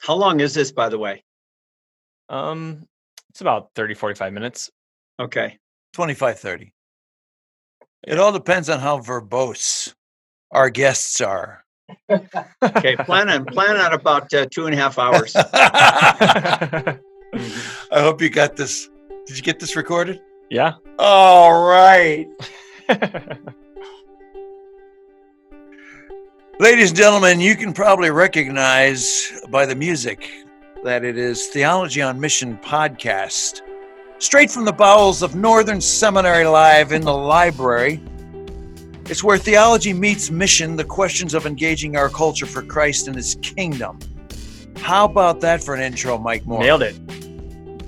How long is this, by the way? Um, it's about 30, 45 minutes. Okay. 25, 30. It all depends on how verbose our guests are. Okay. plan on plan on about uh, two and a half hours. I hope you got this. Did you get this recorded? yeah. All right. Ladies and gentlemen, you can probably recognize by the music that it is Theology on Mission podcast, straight from the bowels of Northern Seminary Live in the library. It's where theology meets mission, the questions of engaging our culture for Christ and his kingdom. How about that for an intro, Mike Moore? Nailed it.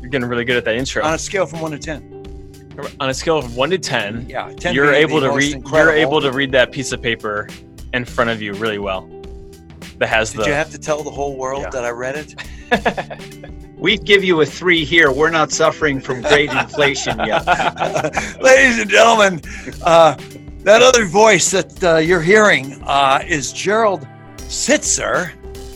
You're getting really good at that intro. On a scale from 1 to 10. On a scale of one to 10, Yeah, 10 you're able to read. You're able to read that piece of paper in front of you really well. That has Did the. you have to tell the whole world Yeah. that I read it? We give you a three here. We're not suffering from great inflation yet. Ladies and gentlemen, uh, that other voice that uh, you're hearing uh, is Gerald Sittser,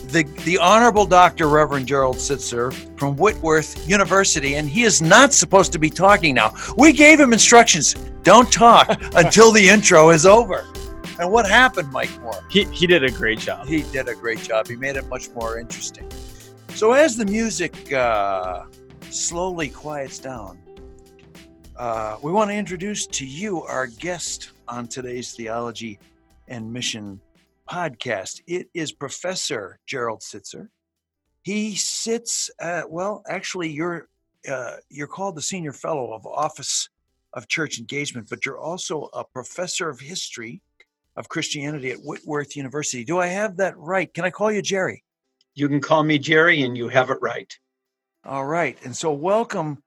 the, the Honorable Dr. Reverend Gerald Sittser from Whitworth University, and he is not supposed to be talking now. We gave him instructions don't talk until the intro is over. And what happened, Mike Moore? he he did a great job. He did a great job. He made it much more interesting. So as the music uh, slowly quiets down, uh, we want to introduce to you our guest on today's Theology and Mission podcast. It is Professor Gerald Sittser. He sits at, well, actually, you're uh, you're called the Senior Fellow of Office of Church Engagement, but you're also a professor of history of Christianity at Whitworth University. Do I have that right? Can I call you Jerry? You can call me Jerry, and you have it right. All right. And so, welcome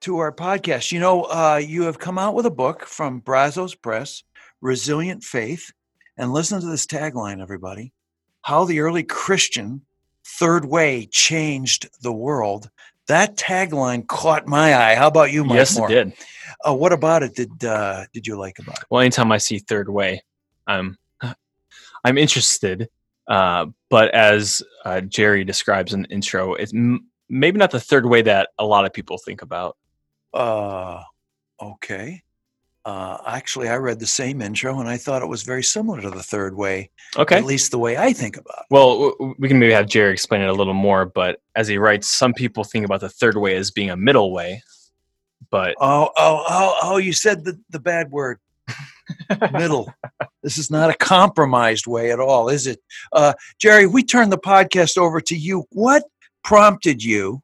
to our podcast. You know, uh, you have come out with a book from Brazos Press, Resilient Faith. And listen to this tagline, everybody How the Early Christian Third Way Changed the World. That tagline caught my eye. How about you, Mike? yes, Moore? it did. Uh, what about it did uh, did you like about it? Well, anytime I see third way, I'm I'm interested. Uh, but as uh, Jerry describes in the intro, it's m- maybe not the third way that a lot of people think about. Uh, okay. Uh, actually, I read the same intro and I thought it was very similar to the third way, Okay. at least the way I think about it. Well, we can maybe have Jerry explain it a little more. But as he writes, some people think about the third way as being a middle way, but Oh, oh, oh, oh, you said the, the bad word. Middle. This is not a compromised way at all, is it? Uh, Jerry, we turn the podcast over to you. What prompted you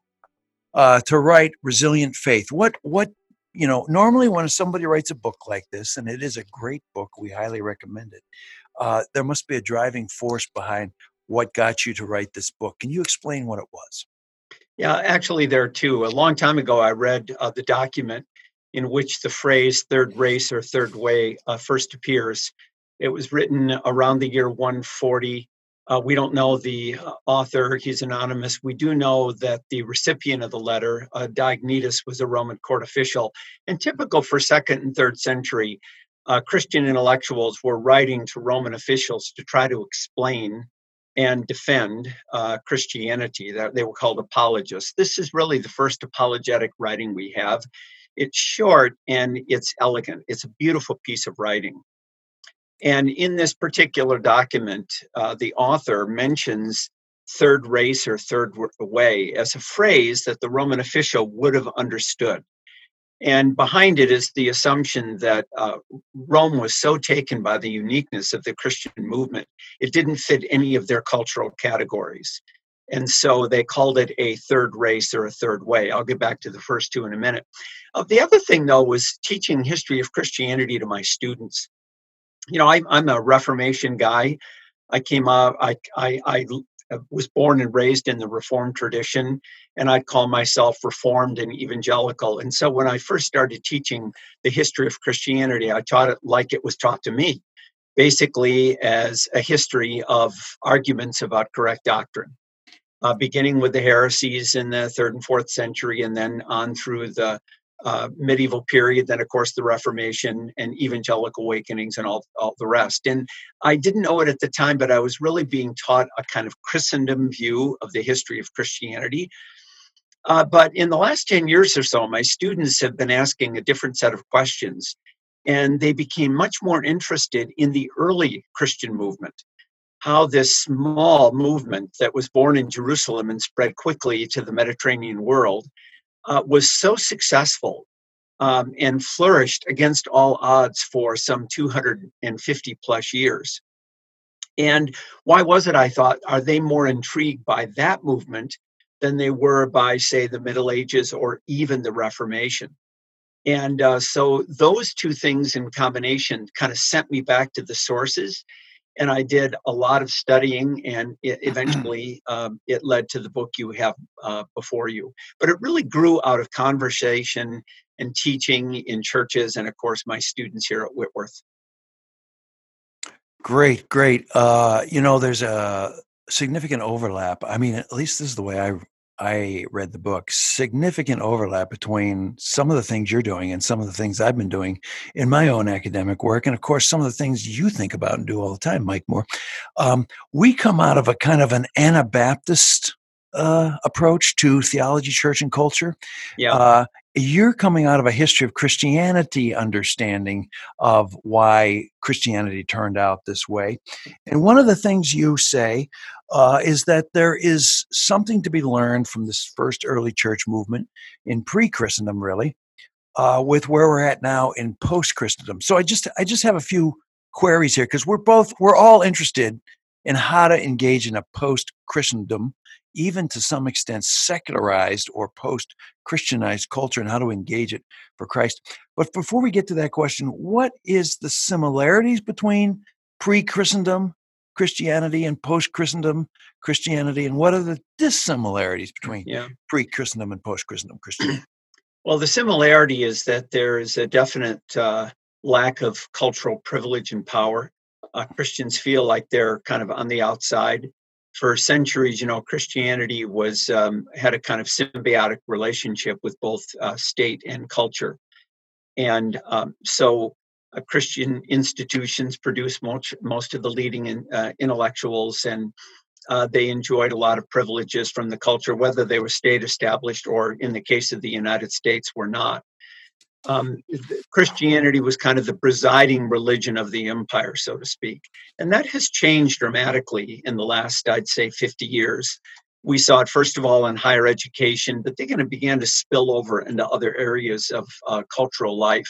uh, to write Resilient Faith? What, what, you know, normally when somebody writes a book like this, and it is a great book, we highly recommend it, uh, there must be a driving force behind what got you to write this book. Can you explain what it was? Yeah, actually, there are two. A long time ago, I read uh, the document in which the phrase third race or third way uh, first appears. It was written around the year 140. Uh, we don't know the uh, author, he's anonymous. We do know that the recipient of the letter, uh, Diognetus, was a Roman court official. And typical for second and third century, uh, Christian intellectuals were writing to Roman officials to try to explain and defend uh, Christianity. They were called apologists. This is really the first apologetic writing we have. It's short and it's elegant. It's a beautiful piece of writing. And in this particular document, uh, the author mentions third race or third way as a phrase that the Roman official would have understood. And behind it is the assumption that uh, Rome was so taken by the uniqueness of the Christian movement, it didn't fit any of their cultural categories. And so they called it a third race or a third way. I'll get back to the first two in a minute. Uh, the other thing, though, was teaching history of Christianity to my students. You know, I, I'm a Reformation guy. I came up, I, I, I was born and raised in the Reformed tradition, and I'd call myself Reformed and evangelical. And so when I first started teaching the history of Christianity, I taught it like it was taught to me, basically as a history of arguments about correct doctrine. Uh, beginning with the heresies in the third and fourth century, and then on through the uh, medieval period, then of course the Reformation and evangelical awakenings and all, all the rest. And I didn't know it at the time, but I was really being taught a kind of Christendom view of the history of Christianity. Uh, but in the last 10 years or so, my students have been asking a different set of questions, and they became much more interested in the early Christian movement. How this small movement that was born in Jerusalem and spread quickly to the Mediterranean world uh, was so successful um, and flourished against all odds for some 250 plus years. And why was it? I thought, are they more intrigued by that movement than they were by, say, the Middle Ages or even the Reformation? And uh, so those two things in combination kind of sent me back to the sources and I did a lot of studying, and it, eventually um, it led to the book you have uh, before you. But it really grew out of conversation and teaching in churches, and of course, my students here at Whitworth. Great, great. Uh, you know, there's a significant overlap. I mean, at least this is the way I I read the book, significant overlap between some of the things you're doing and some of the things I've been doing in my own academic work. And of course, some of the things you think about and do all the time, Mike Moore. Um, we come out of a kind of an Anabaptist uh, approach to theology, church, and culture. Yeah. Uh, you're coming out of a history of Christianity understanding of why Christianity turned out this way. And one of the things you say uh, is that there is something to be learned from this first early church movement in pre Christendom, really, uh, with where we're at now in post Christendom. So I just I just have a few queries here because we're both we're all interested in how to engage in a post Christendom even to some extent secularized or post Christianized culture and how to engage it for Christ. But before we get to that question, what is the similarities between pre Christendom Christianity and post Christendom Christianity, and what are the dissimilarities between yeah. pre Christendom and post Christendom Christianity? Well, the similarity is that there is a definite uh, lack of cultural privilege and power. Uh, Christians feel like they're kind of on the outside for centuries, you know, Christianity was um, had a kind of symbiotic relationship with both uh, state and culture, and um, so uh, Christian institutions produced most most of the leading in, uh, intellectuals, and uh, they enjoyed a lot of privileges from the culture, whether they were state established or, in the case of the United States, were not um, Christianity was kind of the presiding religion of the empire, so to speak. And that has changed dramatically in the last, I'd say, 50 years. We saw it, first of all, in higher education, but they're going to begin to spill over into other areas of uh, cultural life,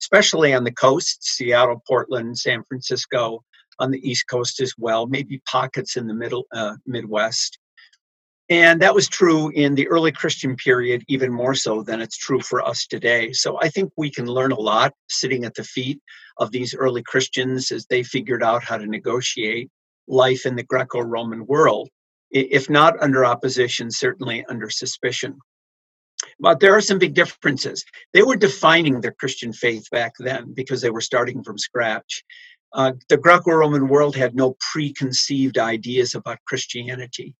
especially on the coast Seattle, Portland, San Francisco, on the East Coast as well, maybe pockets in the middle, uh, Midwest. And that was true in the early Christian period, even more so than it's true for us today. So I think we can learn a lot sitting at the feet of these early Christians as they figured out how to negotiate life in the Greco Roman world, if not under opposition, certainly under suspicion. But there are some big differences. They were defining their Christian faith back then because they were starting from scratch. Uh, the Greco Roman world had no preconceived ideas about Christianity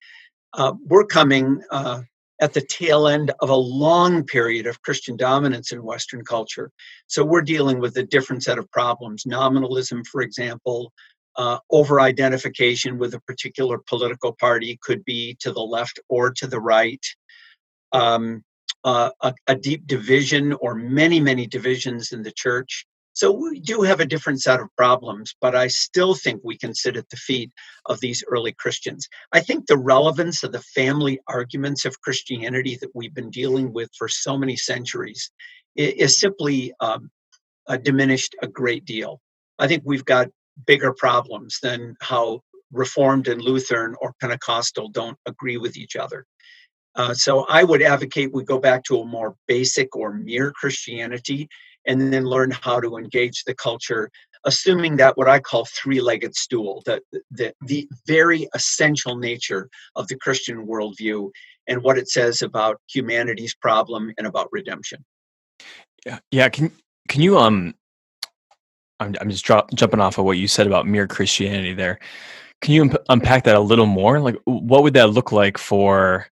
uh, we're coming uh, at the tail end of a long period of Christian dominance in Western culture. So we're dealing with a different set of problems. Nominalism, for example, uh, over identification with a particular political party could be to the left or to the right. Um, uh, a, a, deep division or many, many divisions in the church. So we do have a different set of problems, but I still think we can sit at the feet of these early Christians. I think the relevance of the family arguments of Christianity that we've been dealing with for so many centuries is simply um, uh, diminished a great deal. I think we've got bigger problems than how Reformed and Lutheran or Pentecostal don't agree with each other. Uh, so I would advocate we go back to a more basic or mere Christianity and then learn how to engage the culture assuming that what i call three-legged stool the, the, the very essential nature of the christian worldview and what it says about humanity's problem and about redemption. Yeah yeah can can you um i'm, I'm just jumping off of what you said about mere christianity there. Can you unpack that a little more? Like what would that look like for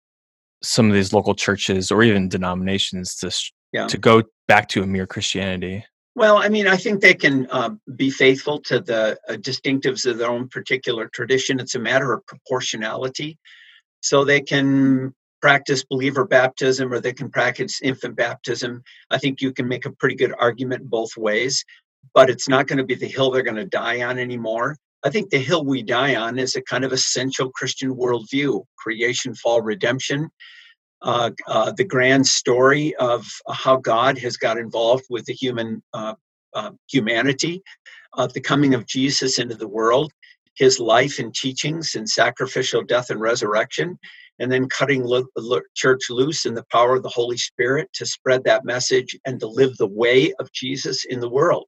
some of these local churches or even denominations to Yeah. to go back to a mere Christianity. Well, I mean, I think they can uh, be faithful to the uh, distinctives of their own particular tradition. It's a matter of proportionality. So they can practice believer baptism or they can practice infant baptism. I think you can make a pretty good argument both ways, but it's not going to be the hill they're going to die on anymore. I think the hill we die on is a kind of essential Christian worldview creation, fall, redemption. Uh, uh, the grand story of how God has got involved with the human uh, uh humanity, the coming of Jesus into the world, his life and teachings and sacrificial death and resurrection, and then cutting lo- lo- church loose in the power of the Holy Spirit to spread that message and to live the way of Jesus in the world.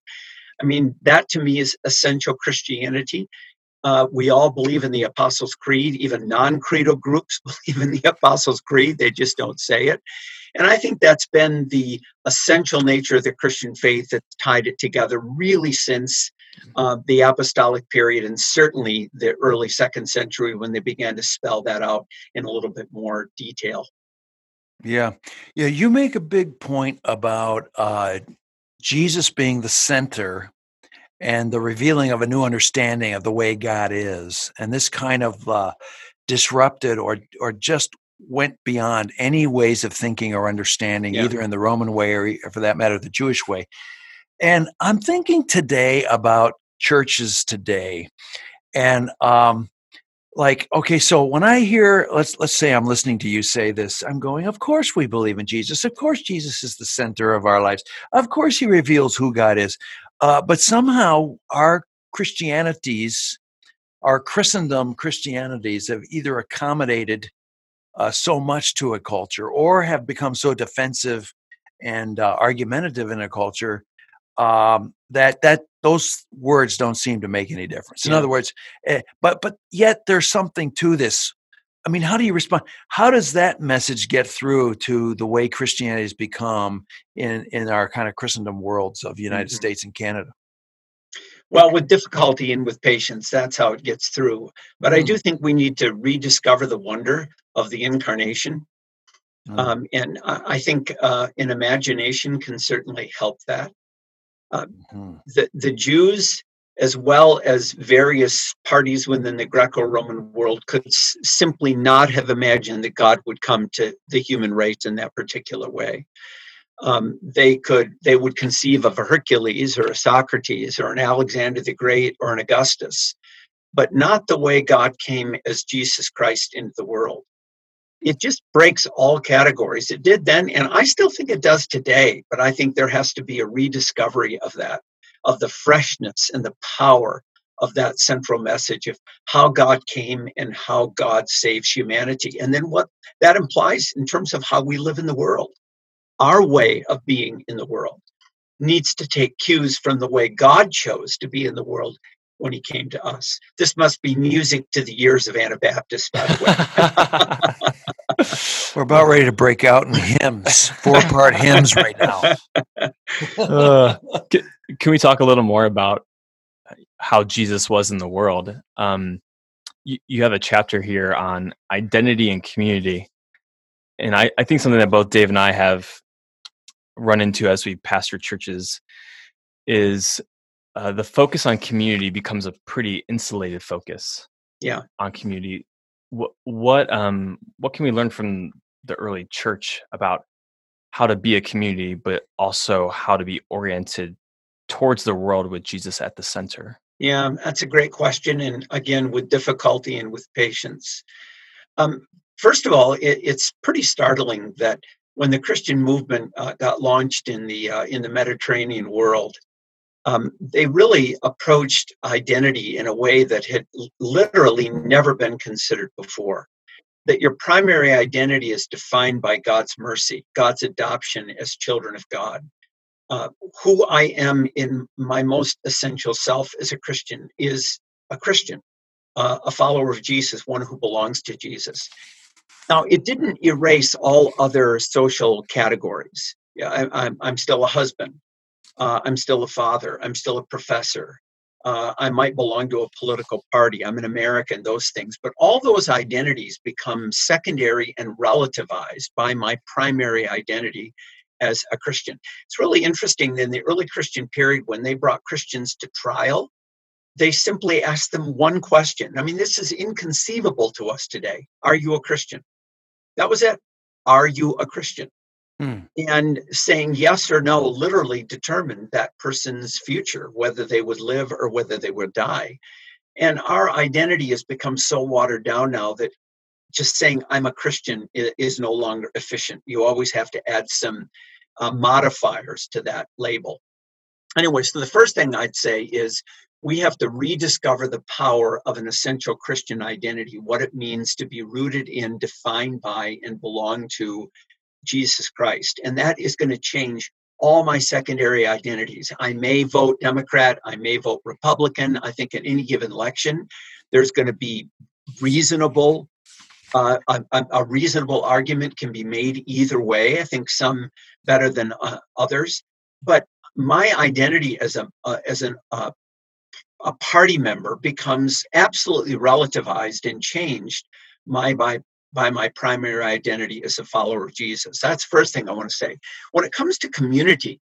I mean, that to me is essential Christianity. Uh, we all believe in the Apostles' Creed. Even non creedal groups believe in the Apostles' Creed. They just don't say it. And I think that's been the essential nature of the Christian faith that's tied it together really since uh, the apostolic period and certainly the early second century when they began to spell that out in a little bit more detail. Yeah. Yeah. You make a big point about uh, Jesus being the center and the revealing of a new understanding of the way God is. And this kind of uh, disrupted or, or just went beyond any ways of thinking or understanding, yeah. either in the Roman way or, or, for that matter, the Jewish way. And I'm thinking today about churches today. And um, like, okay, so when I hear, let's let's say I'm listening to you say this, I'm going, of course we believe in Jesus. Of course Jesus is the center of our lives. Of course he reveals who God is. Uh, but somehow our Christianities, our Christendom Christianities have either accommodated uh, so much to a culture or have become so defensive and uh, argumentative in a culture um, that that those words don't seem to make any difference. In yeah. other words, eh, but but yet there's something to this. I mean, how do you respond? How does that message get through to the way Christianity has become in in our kind of Christendom worlds of the United mm-hmm. States and Canada? Well, with difficulty and with patience, that's how it gets through. But mm. I do think we need to rediscover the wonder of the incarnation. Mm. Um, and I think uh, an imagination can certainly help that. Uh, mm. the, the Jews, as well as various parties within the Greco Roman world, could s- simply not have imagined that God would come to the human race in that particular way. Um, they could they would conceive of a Hercules or a Socrates or an Alexander the Great or an Augustus, but not the way God came as Jesus Christ into the world it just breaks all categories. It did then, and I still think it does today, but I think there has to be a rediscovery of that, of the freshness and the power of that central message of how God came and how God saves humanity. And then what that implies in terms of how we live in the world. Our way of being in the world needs to take cues from the way God chose to be in the world when he came to us. This must be music to the ears of Anabaptists, by the way. We're about ready to break out in hymns, four part hymns right now. Uh, can, can, we talk a little more about how Jesus was in the world? Um, you, you have a chapter here on identity and community. And I, I think something that both Dave and I have run into as we pastor churches is uh, the focus on community becomes a pretty insulated focus. Yeah. On community what what um what can we learn from the early church about how to be a community but also how to be oriented towards the world with jesus at the center? Yeah that's a great question and again with difficulty and with patience. Um, first of all it, it's pretty startling that when the christian movement uh, got launched in the uh, in the mediterranean world um, they really approached identity in a way that had literally never been considered before. That your primary identity is defined by God's mercy, God's adoption as children of God. Uh, who I am in my most essential self as a Christian is a Christian, uh, a follower of Jesus, one who belongs to Jesus. Now, it didn't erase all other social categories. Yeah, I, I'm still a husband uh, I'm still a father, I'm still a professor, uh, I might belong to a political party, I'm an American, those things. But all those identities become secondary and relativized by my primary identity as a Christian. It's really interesting in the early Christian period when they brought Christians to trial, they simply asked them one question. I mean, this is inconceivable to us today. Are you a Christian? That was it. Are you a Christian? Hmm. And saying yes or no literally determined that person's future, whether they would live or whether they would die. And our identity has become so watered down now that just saying I'm a Christian is no longer efficient. You always have to add some uh, modifiers to that label. Anyway, so the first thing I'd say is we have to rediscover the power of an essential Christian identity, what it means to be rooted in, defined by, and belong to Jesus Christ. And that is going to change all my secondary identities. I may vote Democrat, I may vote Republican. I think in any given election, there's going to be reasonable. Uh, a, a, reasonable argument can be made either way. I think some better than uh, others, but my identity as a uh, as an uh, a party member becomes absolutely relativized and changed my by by my primary identity as a follower of Jesus. That's the first thing I want to say. When it comes to community,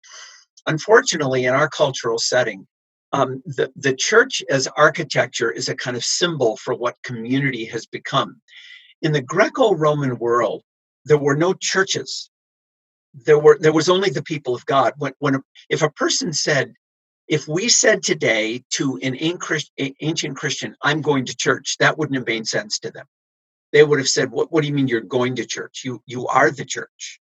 unfortunately, in our cultural setting, um, the, the church as architecture is a kind of symbol for what community has become. In the Greco Roman world, there were no churches. There were there was only the people of God. When when if a person said, if we said today to an ancient Christian, I'm going to church, that wouldn't have made sense to them. They would have said, what, what do you mean you're going to church? You, you are the church.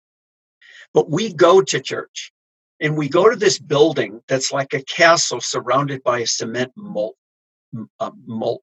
But we go to church and we go to this building that's like a castle surrounded by a cement moat, uh, moat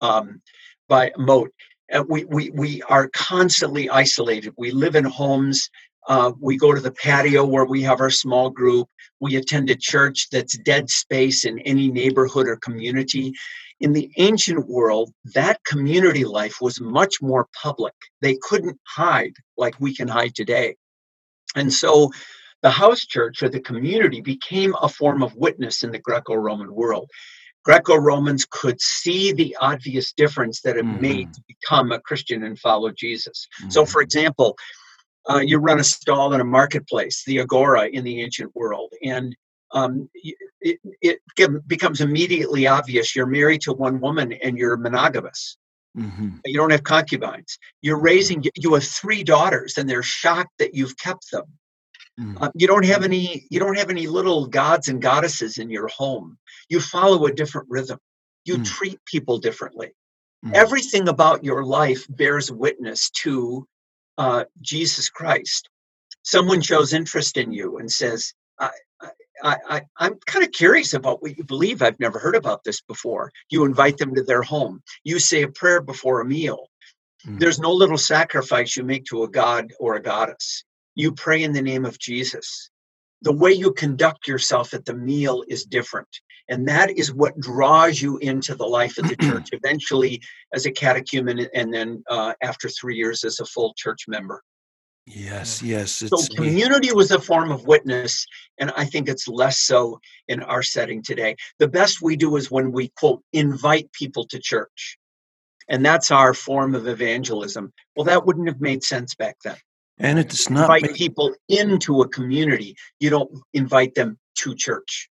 um, by moat. And we, we, we are constantly isolated. We live in homes uh, we go to the patio where we have our small group. We attend a church that's dead space in any neighborhood or community. In the ancient world, that community life was much more public. They couldn't hide like we can hide today. And so the house church or the community became a form of witness in the Greco Roman world. Greco Romans could see the obvious difference that it mm-hmm. made to become a Christian and follow Jesus. Mm-hmm. So, for example, uh, you run a stall in a marketplace, the agora in the ancient world, and um, it, it, becomes immediately obvious you're married to one woman and you're monogamous. Mm-hmm. You don't have concubines. You're raising, you have three daughters, and they're shocked that you've kept them. Mm-hmm. Uh, you don't have any. You don't have any little gods and goddesses in your home. You follow a different rhythm. You mm-hmm. treat people differently. Mm. Everything about your life bears witness to uh, Jesus Christ. Someone shows interest in you and says, I, I, I, am kind of curious about what you believe. I've never heard about this before. You invite them to their home. You say a prayer before a meal. Mm. There's no little sacrifice you make to a god or a goddess. You pray in the name of Jesus. The way you conduct yourself at the meal is different. And that is what draws you into the life of the church, eventually as a catechumen, and then uh, after three years as a full church member. Yes, yes. so community was a form of witness, and I think it's less so in our setting today. The best we do is when we, quote, invite people to church. And that's our form of evangelism. Well, that wouldn't have made sense back then. And it's not invite make- people into a community. You don't invite them to church.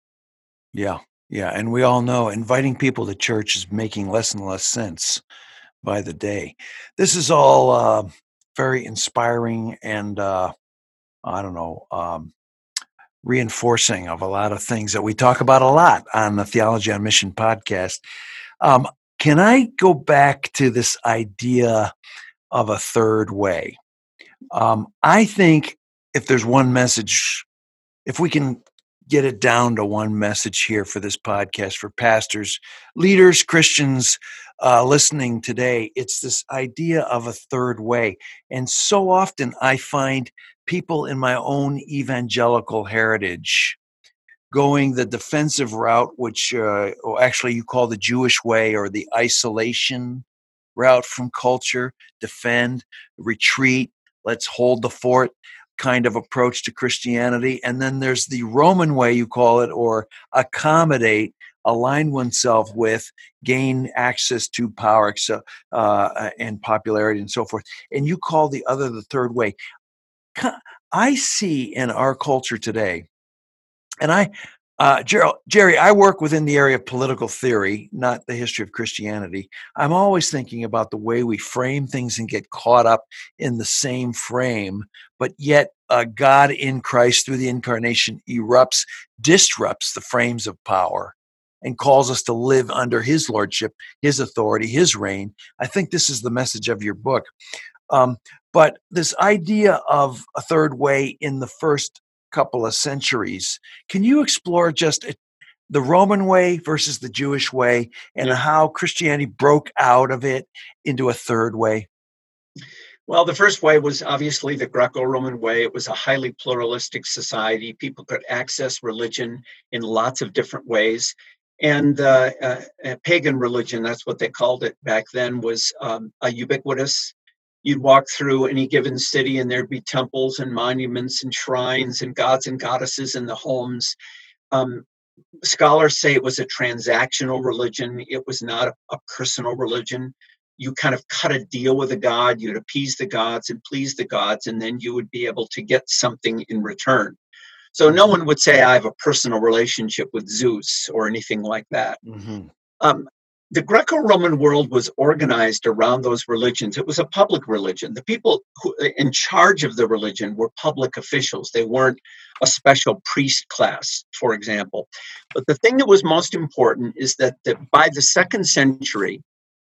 Yeah. Yeah, and we all know inviting people to church is making less and less sense by the day. This is all uh, very inspiring and uh, I don't know, um, reinforcing of a lot of things that we talk about a lot on the Theology on Mission podcast. Um, can I go back to this idea of a third way? Um, I think if there's one message, if we can get it down to one message here for this podcast for pastors, leaders, Christians uh, listening today. It's this idea of a third way. And so often I find people in my own evangelical heritage going the defensive route, which uh, actually you call the Jewish way or the isolation route from culture, defend, retreat, let's hold the fort kind of approach to Christianity. And then there's the Roman way, you call it, or accommodate, align oneself with, gain access to power uh, and popularity and so forth. And you call the other the third way. I see in our culture today, and I, uh, Gerald, Jerry, I work within the area of political theory, not the history of Christianity. I'm always thinking about the way we frame things and get caught up in the same frame, but yet uh, God in Christ through the incarnation erupts, disrupts the frames of power and calls us to live under his lordship, his authority, his reign. I think this is the message of your book. Um, but this idea of a third way in the first couple of centuries, can you explore just the Roman way versus the Jewish way and yeah. how Christianity broke out of it into a third way? Well, the first way was obviously the Greco Roman way. It was a highly pluralistic society. People could access religion in lots of different ways. And uh, uh, pagan religion, that's what they called it back then, was um, a ubiquitous. You'd walk through any given city and there'd be temples and monuments and shrines and gods and goddesses in the homes. Um, scholars say it was a transactional religion, it was not a, a personal religion. You kind of cut a deal with a god, you'd appease the gods and please the gods, and then you would be able to get something in return. So no one would say I have a personal relationship with Zeus or anything like that. Mm-hmm. Um, the Greco Roman world was organized around those religions. It was a public religion. The people who, in charge of the religion were public officials. They weren't a special priest class, for example. But the thing that was most important is that, that by the second century,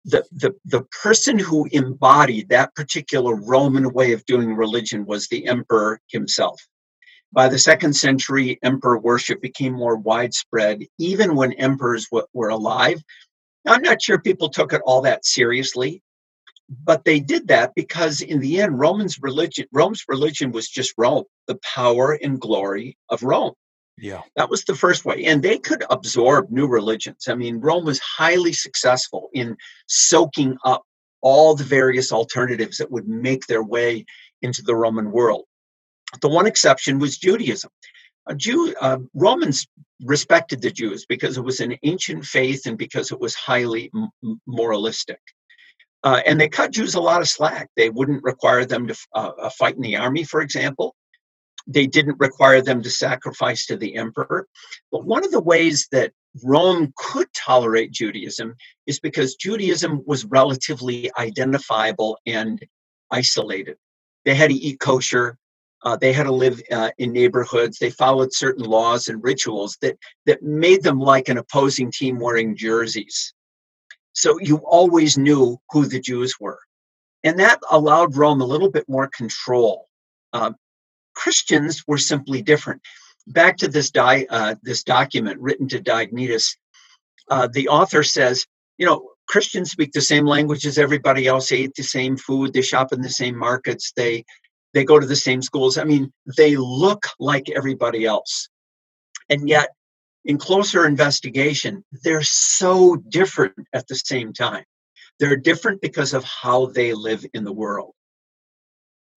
the, the, the person who embodied that particular Roman way of doing religion was the emperor himself. By the second century, emperor worship became more widespread, even when emperors w- were alive. Now, I'm not sure people took it all that seriously, but they did that because in the end, Roman's religion, Rome's religion was just Rome, the power and glory of Rome. Yeah. That was the first way. And they could absorb new religions. I mean, Rome was highly successful in soaking up all the various alternatives that would make their way into the Roman world. The one exception was Judaism. A Jew, uh, Romans respected the Jews because it was an ancient faith and because it was highly m- moralistic. Uh, and they cut Jews a lot of slack. They wouldn't require them to uh, uh, fight in the army, for example. They didn't require them to sacrifice to the emperor. But one of the ways that Rome could tolerate Judaism is because Judaism was relatively identifiable and isolated. They had to eat kosher, uh, they had to live uh, in neighborhoods. They followed certain laws and rituals that that made them like an opposing team wearing jerseys. So you always knew who the Jews were, and that allowed Rome a little bit more control. Uh, Christians were simply different. Back to this di- uh, this document written to Diognetus, uh, the author says, you know, Christians speak the same language as everybody else. They eat the same food. They shop in the same markets. They they go to the same schools. I mean, they look like everybody else. And yet, in closer investigation, they're so different at the same time. They're different because of how they live in the world.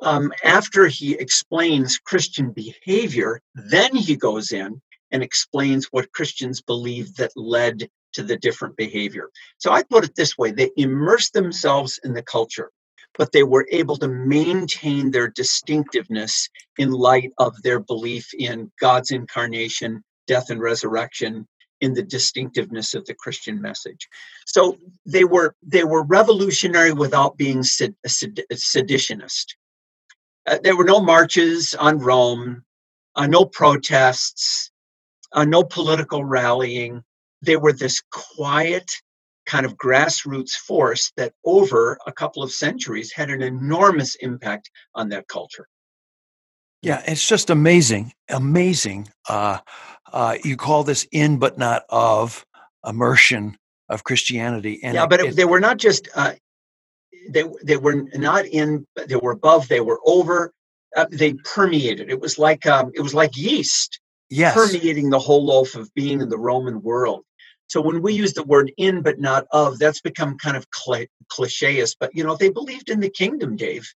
Um, after he explains Christian behavior, then he goes in and explains what Christians believe that led to the different behavior. So I put it this way they immerse themselves in the culture but they were able to maintain their distinctiveness in light of their belief in God's incarnation, death, and resurrection in the distinctiveness of the Christian message. So they were they were revolutionary without being sed, sed, seditionist. Uh, there were no marches on Rome, uh, no protests, uh, no political rallying. They were this quiet, kind of grassroots force that over a couple of centuries had an enormous impact on that culture. Yeah, it's just amazing, amazing. Uh, uh, you call this in but not of immersion of Christianity, and yeah, but it, they were not just uh, they they were not in, they were above, they were over. Uh, they permeated. It was like um, it was like yeast yes. permeating the whole loaf of being in the Roman world. So when we use the word in but not of, that's become kind of cl- clicheist. But you know, they believed in the kingdom, Dave,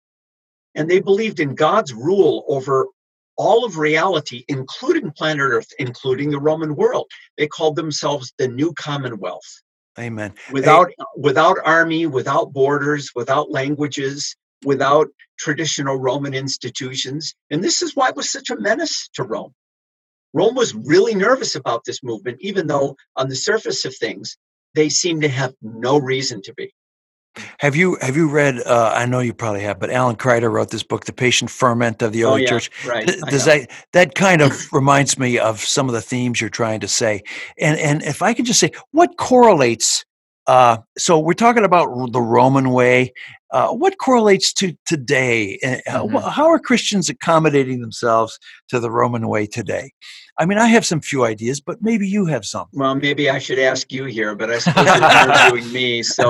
and they believed in God's rule over all of reality, including planet Earth, including the Roman world. They called themselves the New Commonwealth. Amen. Without hey. without army, without borders, without languages, without traditional Roman institutions. And this is why it was such a menace to Rome. Rome was really nervous about this movement, even though on the surface of things, they seem to have no reason to be. Have you have you read? Uh, I know you probably have, but Alan Kreider wrote this book, "The Patient Ferment of the Oh, Early yeah, Church." right. Th- Does that that kind of reminds me of some of the themes you're trying to say? And and if I could just say, what correlates? Uh, so we're talking about the Roman way. Uh, what correlates to today? Uh, Mhm. How are Christians accommodating themselves to the Roman way today? I mean, I have some few ideas, but maybe you have some. Well, maybe I should ask you here, but I suppose you're interviewing me. So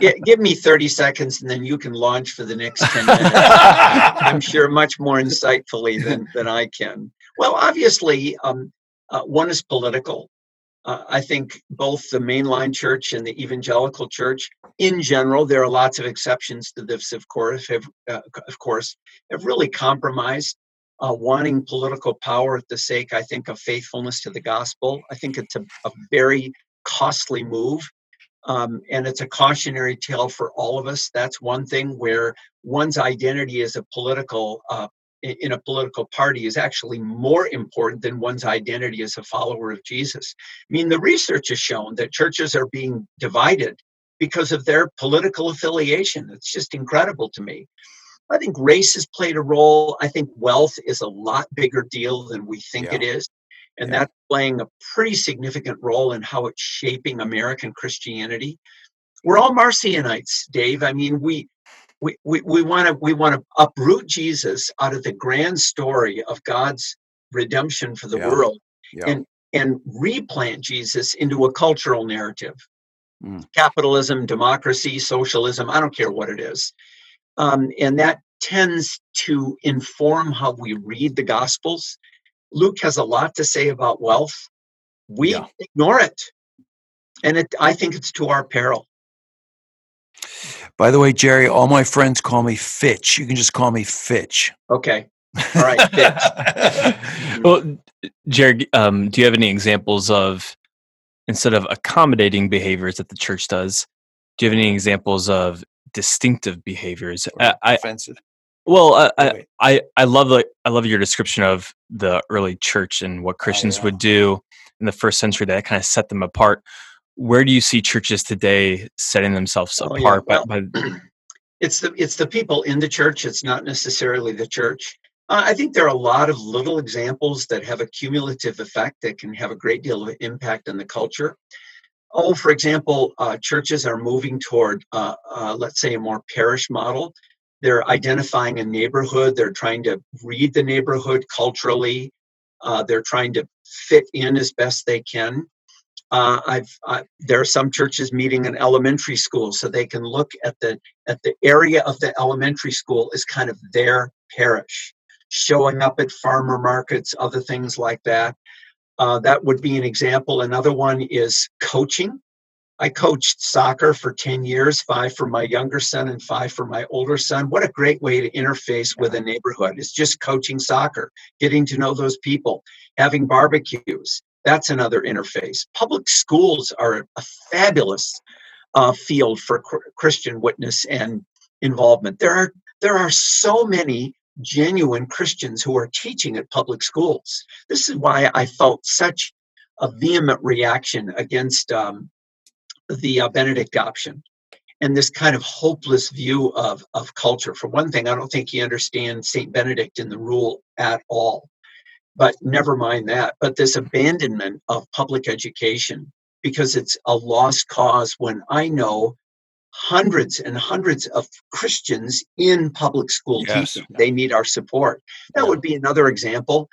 gi- give me 30 seconds and then you can launch for the next 10 minutes. I'm sure much more insightfully than, than I can. Well, obviously, um, uh, one is political. Uh, I think both the mainline church and the evangelical church, in general, there are lots of exceptions to this, of course, have, uh, of course, have really compromised, uh, wanting political power at the sake, I think, of faithfulness to the gospel. I think it's a, a very costly move. Um, and it's a cautionary tale for all of us. That's one thing where one's identity as a political uh, in a political party is actually more important than one's identity as a follower of Jesus. I mean, the research has shown that churches are being divided because of their political affiliation. It's just incredible to me. I think race has played a role. I think wealth is a lot bigger deal than we think Yeah. it is. And Yeah. that's playing a pretty significant role in how it's shaping American Christianity. We're all Marcionites, Dave. I mean, we we we we want to we want to uproot Jesus out of the grand story of God's redemption for the Yeah. world Yeah. and and replant Jesus into a cultural narrative. Mm. Capitalism, democracy, socialism, I don't care what it is. Um, and that tends to inform how we read the Gospels. Luke has a lot to say about wealth. We Yeah. ignore it. And it, I think it's to our peril. By the way, Jerry, all my friends call me Fitch. You can just call me Fitch. Okay. All right. Fitch. well, Jerry, um, do you have any examples of instead of accommodating behaviors that the church does? Do you have any examples of distinctive behaviors? I, I, offensive. well, I, I, I, I love the I love your description of the early church and what Christians yeah. would do in the first century that kind of set them apart. Where do you see churches today setting themselves Oh, yeah. apart by, Well, by it's the it's the people in the church it's not necessarily the church. Uh, i think there are a lot of little examples that have a cumulative effect that can have a great deal of impact on the culture. Oh for example uh, churches are moving toward uh, uh, let's say a more parish model. They're identifying a neighborhood they're trying to read the neighborhood culturally. Uh, they're trying to fit in as best they can uh, I've uh, there are some churches meeting in elementary school, so they can look at the at the area of the elementary school as kind of their parish, showing up at farmer markets, other things like that. Uh, that would be an example. Another one is coaching. I coached soccer for 10 years, five for my younger son and five for my older son. What a great way to interface with a neighborhood. It's just coaching soccer, getting to know those people, having barbecues. That's another interface. Public schools are a fabulous uh, field for Christian witness and involvement. There are there are so many genuine Christians who are teaching at public schools. This is why I felt such a vehement reaction against um, the uh, Benedict option and this kind of hopeless view of, of culture. For one thing, I don't think he understands St. Benedict in the rule at all. But never mind that. But this abandonment of public education because it's a lost cause when I know hundreds and hundreds of Christians in public school Yes. teaching. They need our support. That would be another example.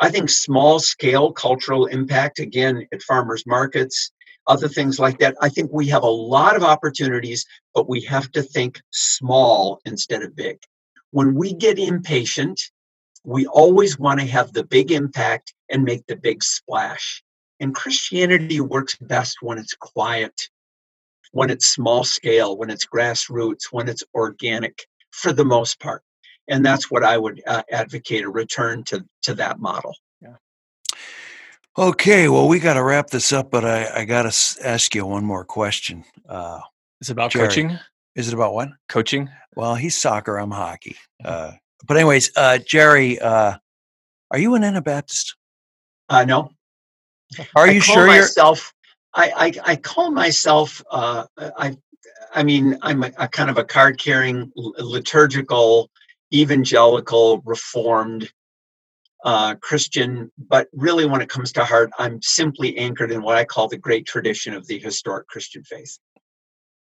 I think small scale cultural impact, again, at farmers markets, other things like that. I think we have a lot of opportunities, but we have to think small instead of big. When we get impatient, we always want to have the big impact and make the big splash. And Christianity works best when it's quiet, when it's small scale, when it's grassroots, when it's organic for the most part. And that's what I would uh, advocate a return to, to that model. Yeah. Okay, well, we got to wrap this up, but I, I got to ask you one more question. Uh, it's about Jerry. coaching? Is it about what? Coaching? Well, he's soccer. I'm hockey. Uh, but anyways, uh, Jerry, uh, are you an Anabaptist? Uh, no, Are I you sure you're? I, I I call myself. Uh, I I mean I'm a, a kind of a card carrying liturgical evangelical reformed uh, Christian, but really when it comes to heart, I'm simply anchored in what I call the great tradition of the historic Christian faith.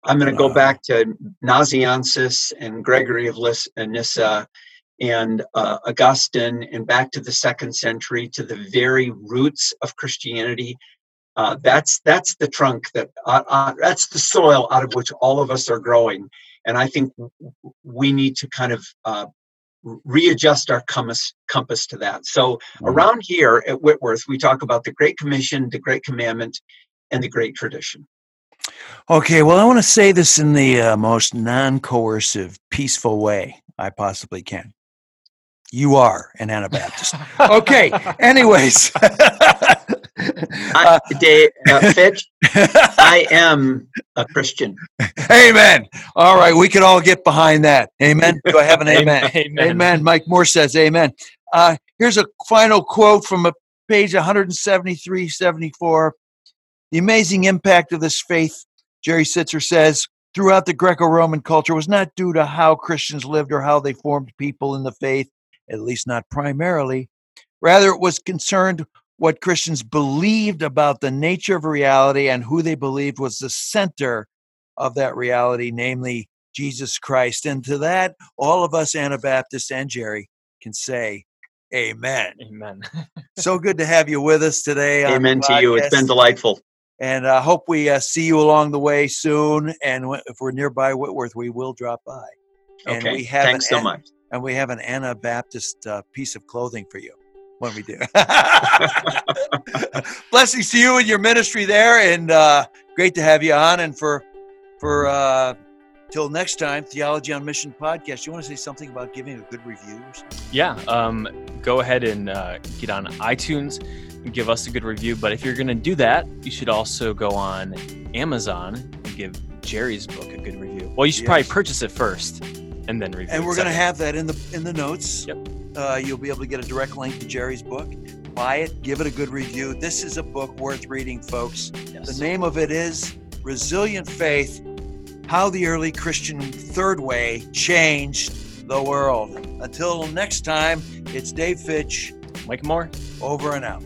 I'm going to go back to Nazianzus and Gregory of Lys- Nyssa and uh, Augustine and back to the second century to the very roots of Christianity. Uh, that's that's the trunk that uh, uh, that's the soil out of which all of us are growing, and I think we need to kind of uh, readjust our compass compass to that. So around here at Whitworth, we talk about the Great Commission, the Great Commandment, and the Great Tradition. Okay, well, I want to say this in the uh, most non coercive, peaceful way I possibly can. You are an Anabaptist. Okay, anyways. I, Dave, uh, Fitch, I am a Christian. amen. All right, we can all get behind that. Amen. Do I have an amen? Amen. Amen. Mike Moore says amen. Uh, here's a final quote from a page 173, 74. The amazing impact of this faith, Jerry Sittser says, throughout the Greco Roman culture was not due to how Christians lived or how they formed people in the faith, at least not primarily. Rather, it was concerned what Christians believed about the nature of reality and who they believed was the center of that reality, namely Jesus Christ. And to that, all of us Anabaptists and Jerry can say, Amen. Amen. so good to have you with us today. Amen to you. It's been delightful. And I hope we uh, see you along the way soon. And if we're nearby Whitworth, we will drop by. And Okay. we have Thanks an so much. And we have an Anabaptist uh, piece of clothing for you when we do. Blessings to you and your ministry there, and uh, great to have you on. And for for uh, till next time, Theology on Mission podcast. You want to say something about giving a good review? Yeah. Um, go ahead and uh, get on iTunes and give us a good review. But if you're going to do that, you should also go on Amazon and give Jerry's book a good review. Well, you should probably purchase it first and then review. And we're going to have that in the in the notes. Yep. Uh, you'll be able to get a direct link to Jerry's book. Buy it, give it a good review. This is a book worth reading, folks. Yes. The name of it is Resilient Faith How the Early Christian Third Way Changed the World. Until next time, it's Dave Fitch Mike Moore. over and out.